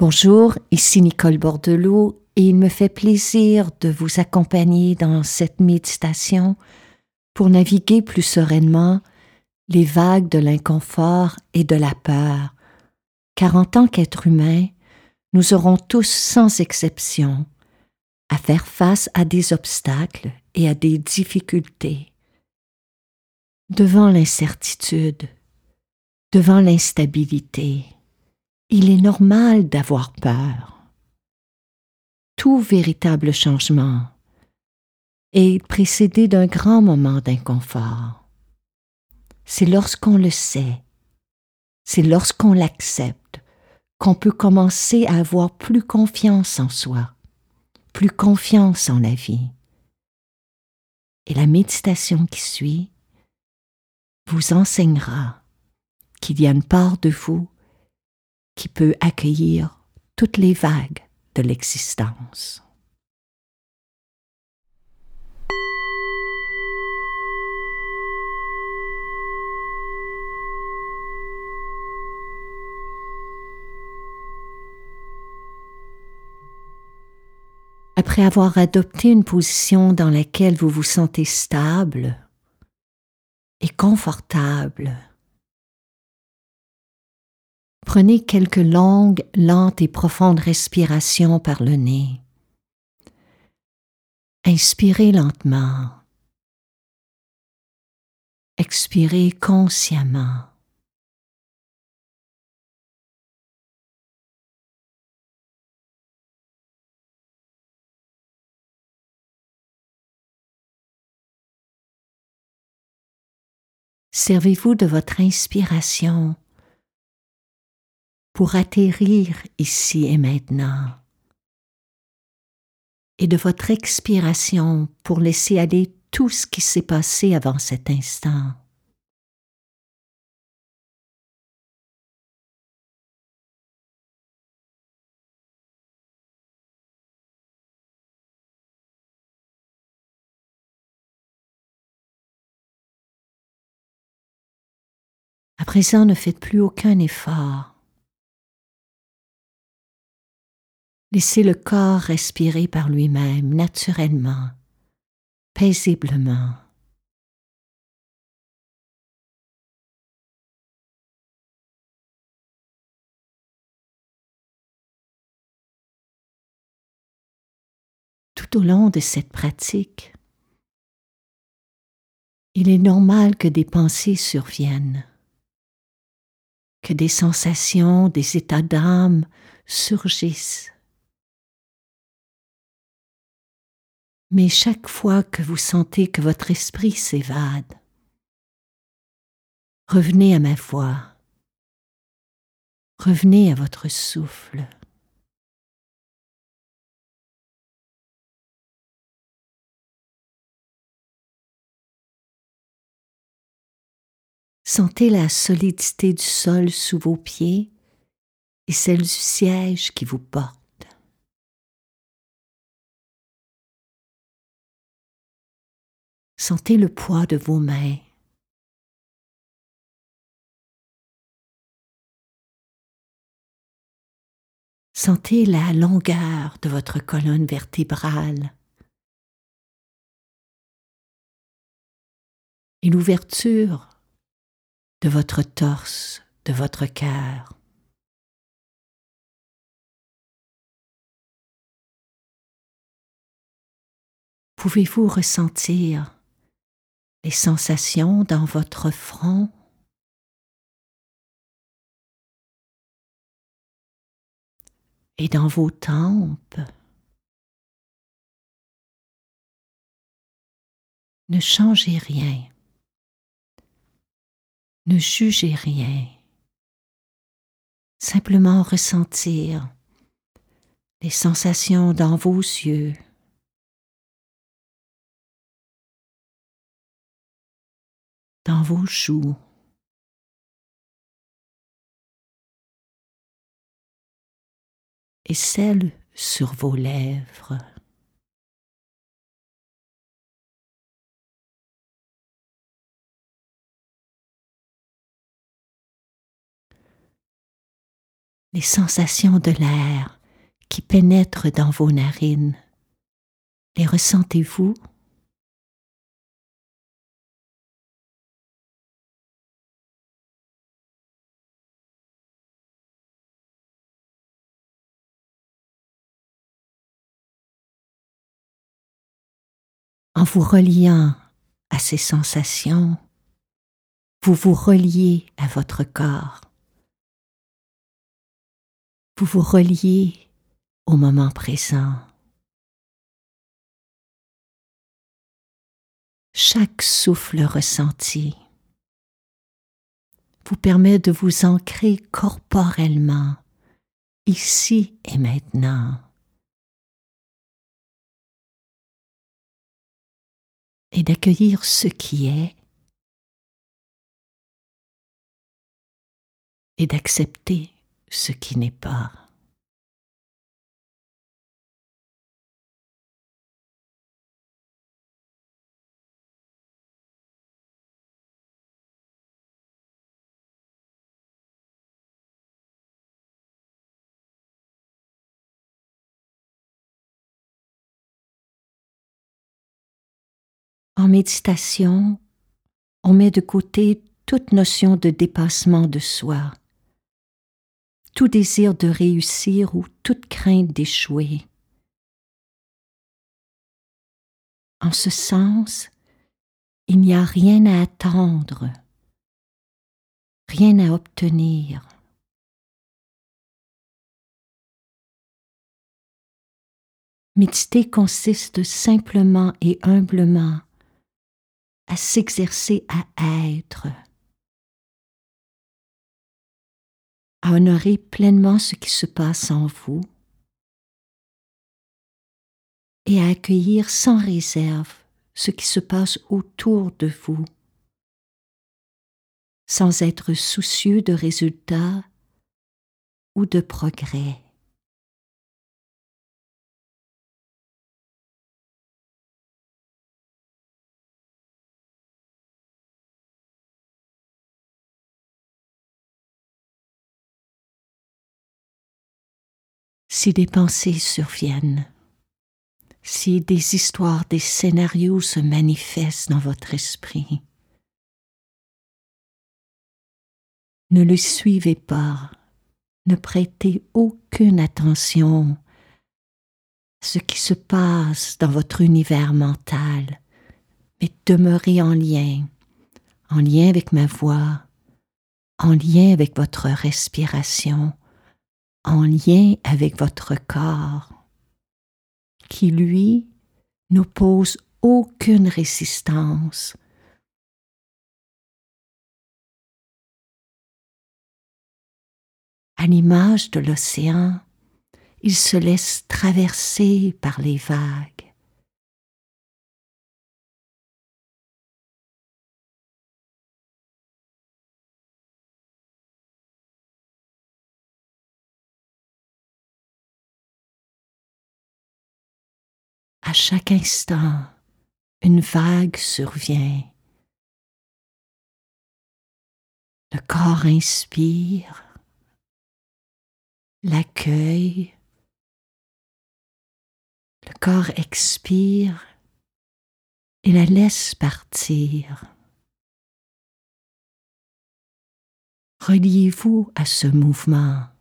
Bonjour, ici Nicole Bordelot et il me fait plaisir de vous accompagner dans cette méditation pour naviguer plus sereinement les vagues de l'inconfort et de la peur, car en tant qu'être humain, nous aurons tous sans exception à faire face à des obstacles et à des difficultés. Devant l'incertitude, devant l'instabilité, il est normal d'avoir peur. Tout véritable changement est précédé d'un grand moment d'inconfort. C'est lorsqu'on le sait, c'est lorsqu'on l'accepte qu'on peut commencer à avoir plus confiance en soi, plus confiance en la vie. Et la méditation qui suit vous enseignera qu'il y a une part de vous qui peut accueillir toutes les vagues de l'existence. Après avoir adopté une position dans laquelle vous vous sentez stable et confortable, Prenez quelques longues, lentes et profondes respirations par le nez. Inspirez lentement. Expirez consciemment. Servez-vous de votre inspiration pour atterrir ici et maintenant, et de votre expiration pour laisser aller tout ce qui s'est passé avant cet instant. À présent, ne faites plus aucun effort. Laissez le corps respirer par lui-même naturellement, paisiblement. Tout au long de cette pratique, il est normal que des pensées surviennent, que des sensations, des états d'âme surgissent. Mais chaque fois que vous sentez que votre esprit s'évade, revenez à ma voix, revenez à votre souffle. Sentez la solidité du sol sous vos pieds et celle du siège qui vous porte. Sentez le poids de vos mains. Sentez la longueur de votre colonne vertébrale et l'ouverture de votre torse, de votre cœur. Pouvez-vous ressentir les sensations dans votre front? Et dans vos tempes? Ne changez rien. Ne jugez rien. Simplement ressentir les sensations dans vos yeux, dans vos joues. et celle sur vos lèvres. les sensations de l'air qui pénètrent dans vos narines. Les ressentez-vous? En vous reliant à ces sensations, vous vous reliez à votre corps. Vous vous reliez au moment présent. Chaque souffle ressenti vous permet de vous ancrer corporellement, ici et maintenant. Et d'accueillir ce qui est et d'accepter ce qui n'est pas. En méditation, on met de côté toute notion de dépassement de soi, tout désir de réussir ou toute crainte d'échouer. En ce sens, il n'y a rien à attendre, rien à obtenir. Méditer consiste simplement et humblement à s'exercer à être, à honorer pleinement ce qui se passe en vous. Et à accueillir sans réserve ce qui se passe autour de vous, sans être soucieux de résultats ou de progrès. Si des pensées surviennent, si des histoires, des scénarios se manifestent dans votre esprit. Ne le suivez pas, ne prêtez aucune attention à ce qui se passe dans votre univers mental, mais demeurez en lien, en lien avec ma voix, en lien avec votre respiration, en lien avec votre corps, qui lui n'oppose aucune résistance. À l'image de l'océan, il se laisse traverser par les vagues. Chaque instant, une vague survient. Le corps inspire, l'accueille, le corps expire et la laisse partir. Reliez-vous à ce mouvement.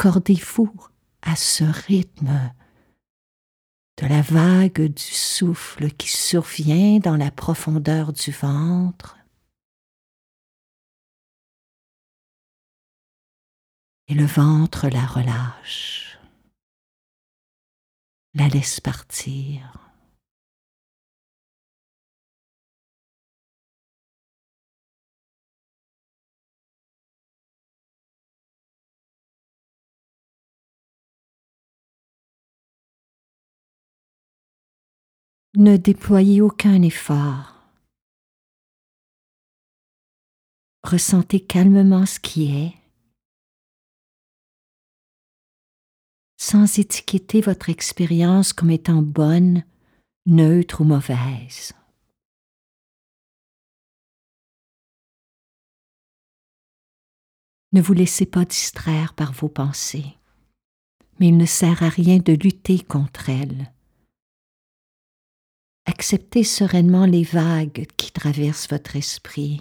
Accordez-vous à ce rythme de la vague du souffle qui survient dans la profondeur du ventre? Et le ventre la relâche, la laisse partir. Ne déployez aucun effort. Ressentez calmement ce qui est. sans étiqueter votre expérience comme étant bonne, neutre ou mauvaise. Ne vous laissez pas distraire par vos pensées, mais il ne sert à rien de lutter contre elles. Acceptez sereinement les vagues qui traversent votre esprit.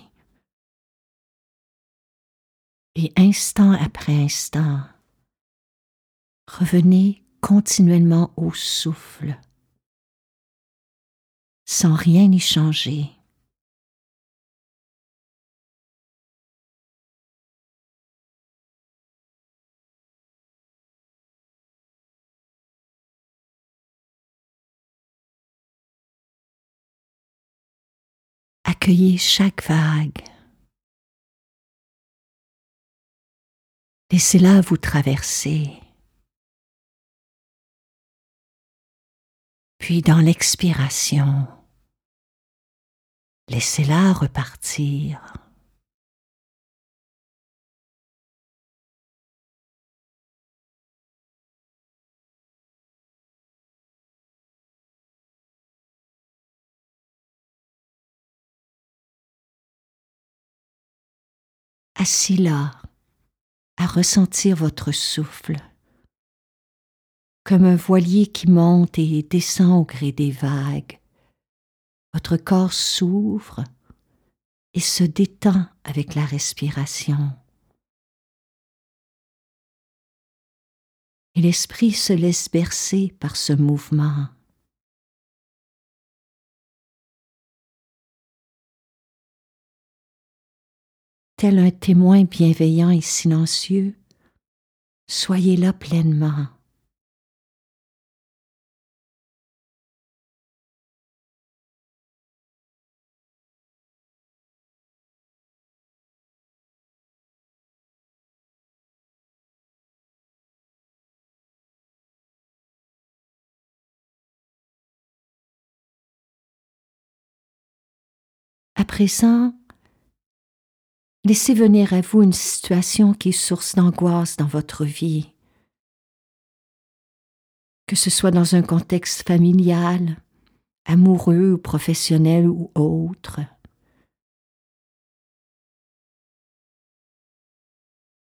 Et instant après instant, revenez continuellement au souffle, sans rien y changer. Accueillez chaque vague. Laissez-la vous traverser. Puis dans l'expiration, laissez-la repartir. Assis là, à ressentir votre souffle, comme un voilier qui monte et descend au gré des vagues. Votre corps s'ouvre et se détend avec la respiration. Et l'esprit se laisse bercer par ce mouvement. Tel un témoin bienveillant et silencieux, soyez là pleinement. À présent, Laissez venir à vous une situation qui est source d'angoisse dans votre vie, que ce soit dans un contexte familial, amoureux ou professionnel ou autre.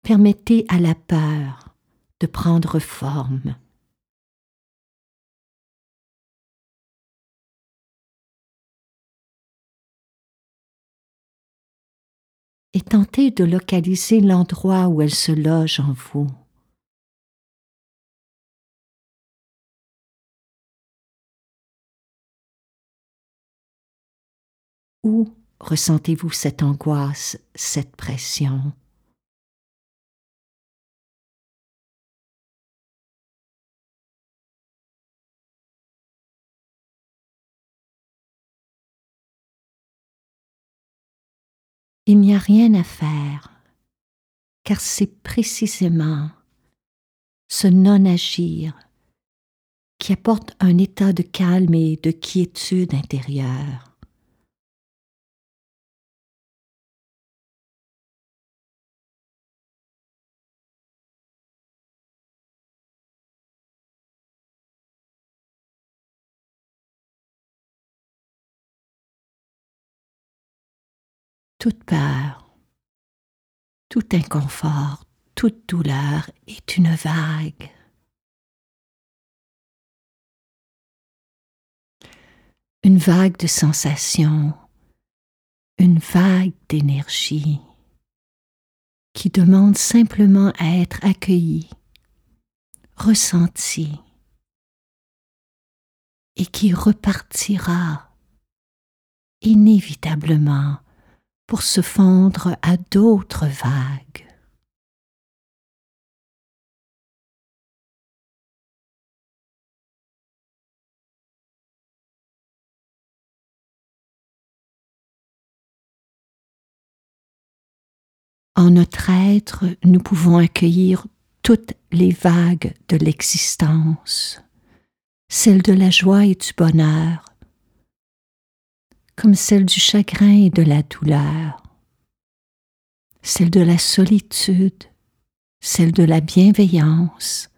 Permettez à la peur de prendre forme. Et tentez de localiser l'endroit où elle se loge en vous. Où ressentez-vous cette angoisse, cette pression? Il n'y a rien à faire, car c'est précisément ce non-agir qui apporte un état de calme et de quiétude intérieure. Toute peur, tout inconfort, toute douleur est une vague. Une vague de sensations, une vague d'énergie qui demande simplement à être accueillie, ressentie et qui repartira inévitablement pour se fondre à d'autres vagues. En notre être, nous pouvons accueillir toutes les vagues de l'existence, celles de la joie et du bonheur, comme celle du chagrin et de la douleur, celle de la solitude, celle de la bienveillance,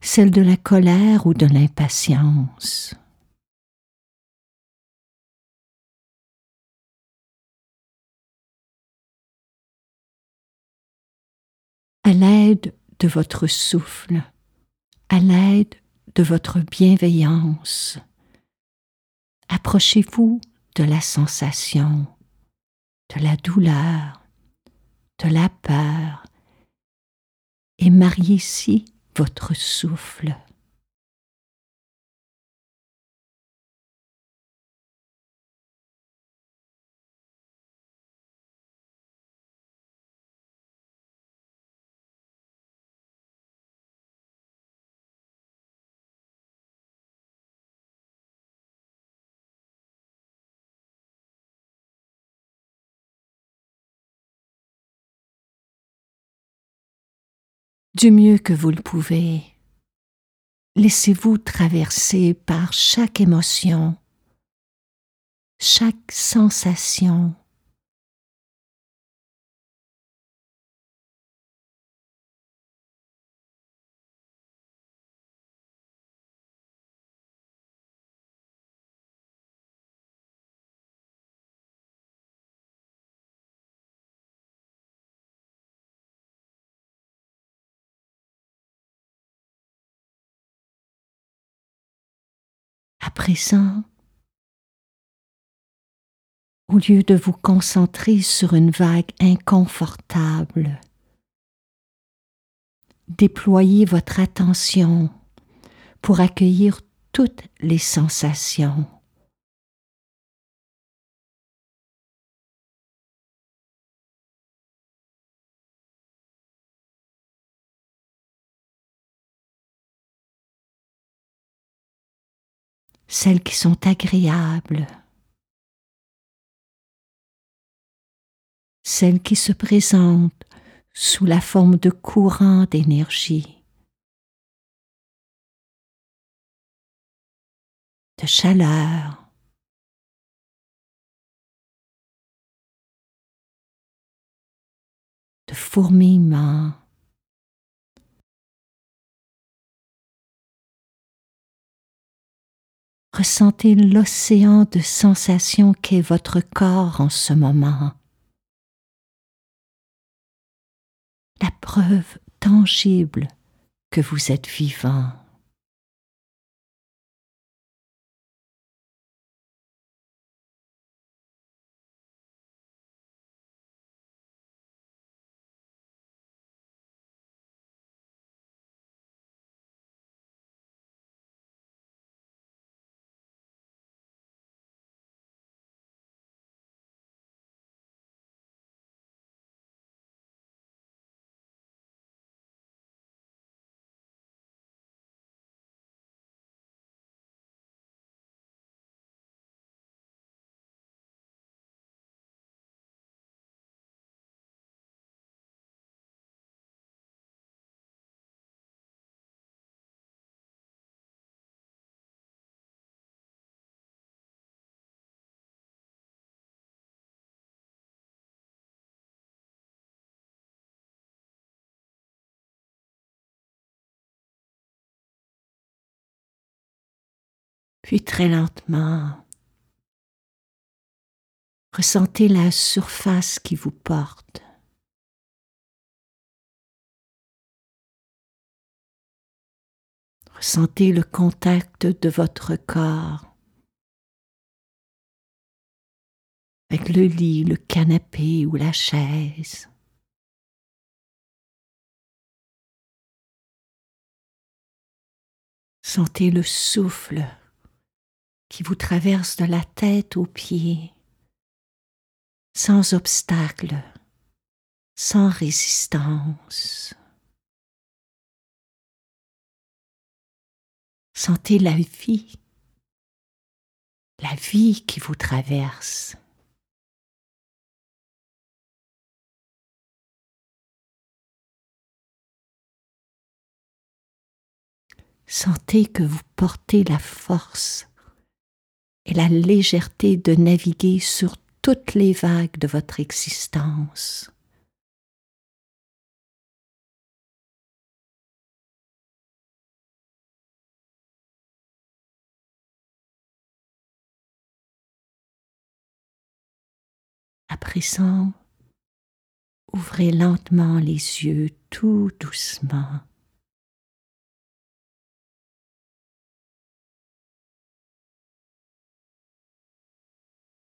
celle de la colère ou de l'impatience. À l'aide de votre souffle, à l'aide de votre bienveillance, approchez-vous de la sensation, de la douleur, de la peur, et mariez-y votre souffle. Du mieux que vous le pouvez. Laissez-vous traverser par chaque émotion, chaque sensation. À présent, au lieu de vous concentrer sur une vague inconfortable, déployez votre attention pour accueillir toutes les sensations. Celles qui sont agréables, celles qui se présentent sous la forme de courants d'énergie, de chaleur, de fourmillement. Ressentez l'océan de sensations qu'est votre corps en ce moment. La preuve tangible que vous êtes vivant. Puis très lentement, ressentez la surface qui vous porte. Ressentez le contact de votre corps avec le lit, le canapé ou la chaise. Sentez le souffle qui vous traverse de la tête aux pieds, sans obstacle, sans résistance. Sentez la vie, la vie qui vous traverse. Sentez que vous portez la force et la légèreté de naviguer sur toutes les vagues de votre existence. À présent, ouvrez lentement les yeux tout doucement.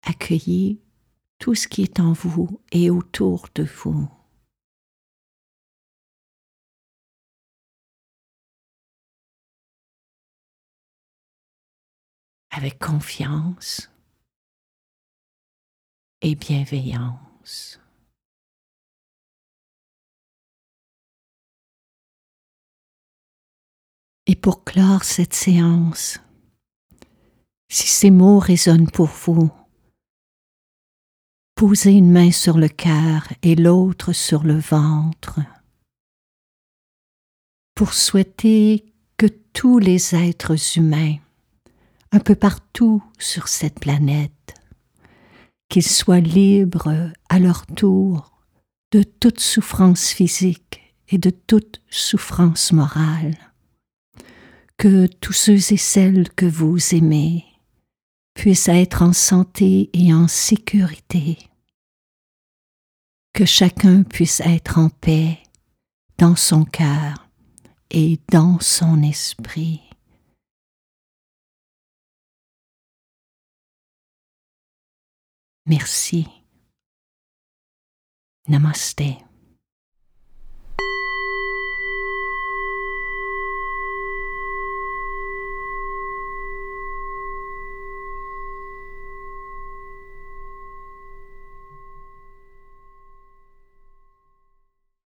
Accueillez tout ce qui est en vous et autour de vous. Avec confiance et bienveillance. Et pour clore cette séance, si ces mots résonnent pour vous, posez une main sur le cœur et l'autre sur le ventre. Pour souhaiter que tous les êtres humains, un peu partout sur cette planète, qu'ils soient libres à leur tour de toute souffrance physique et de toute souffrance morale, que tous ceux et celles que vous aimez puissent être en santé et en sécurité, que chacun puisse être en paix dans son cœur et dans son esprit. Merci. Namaste.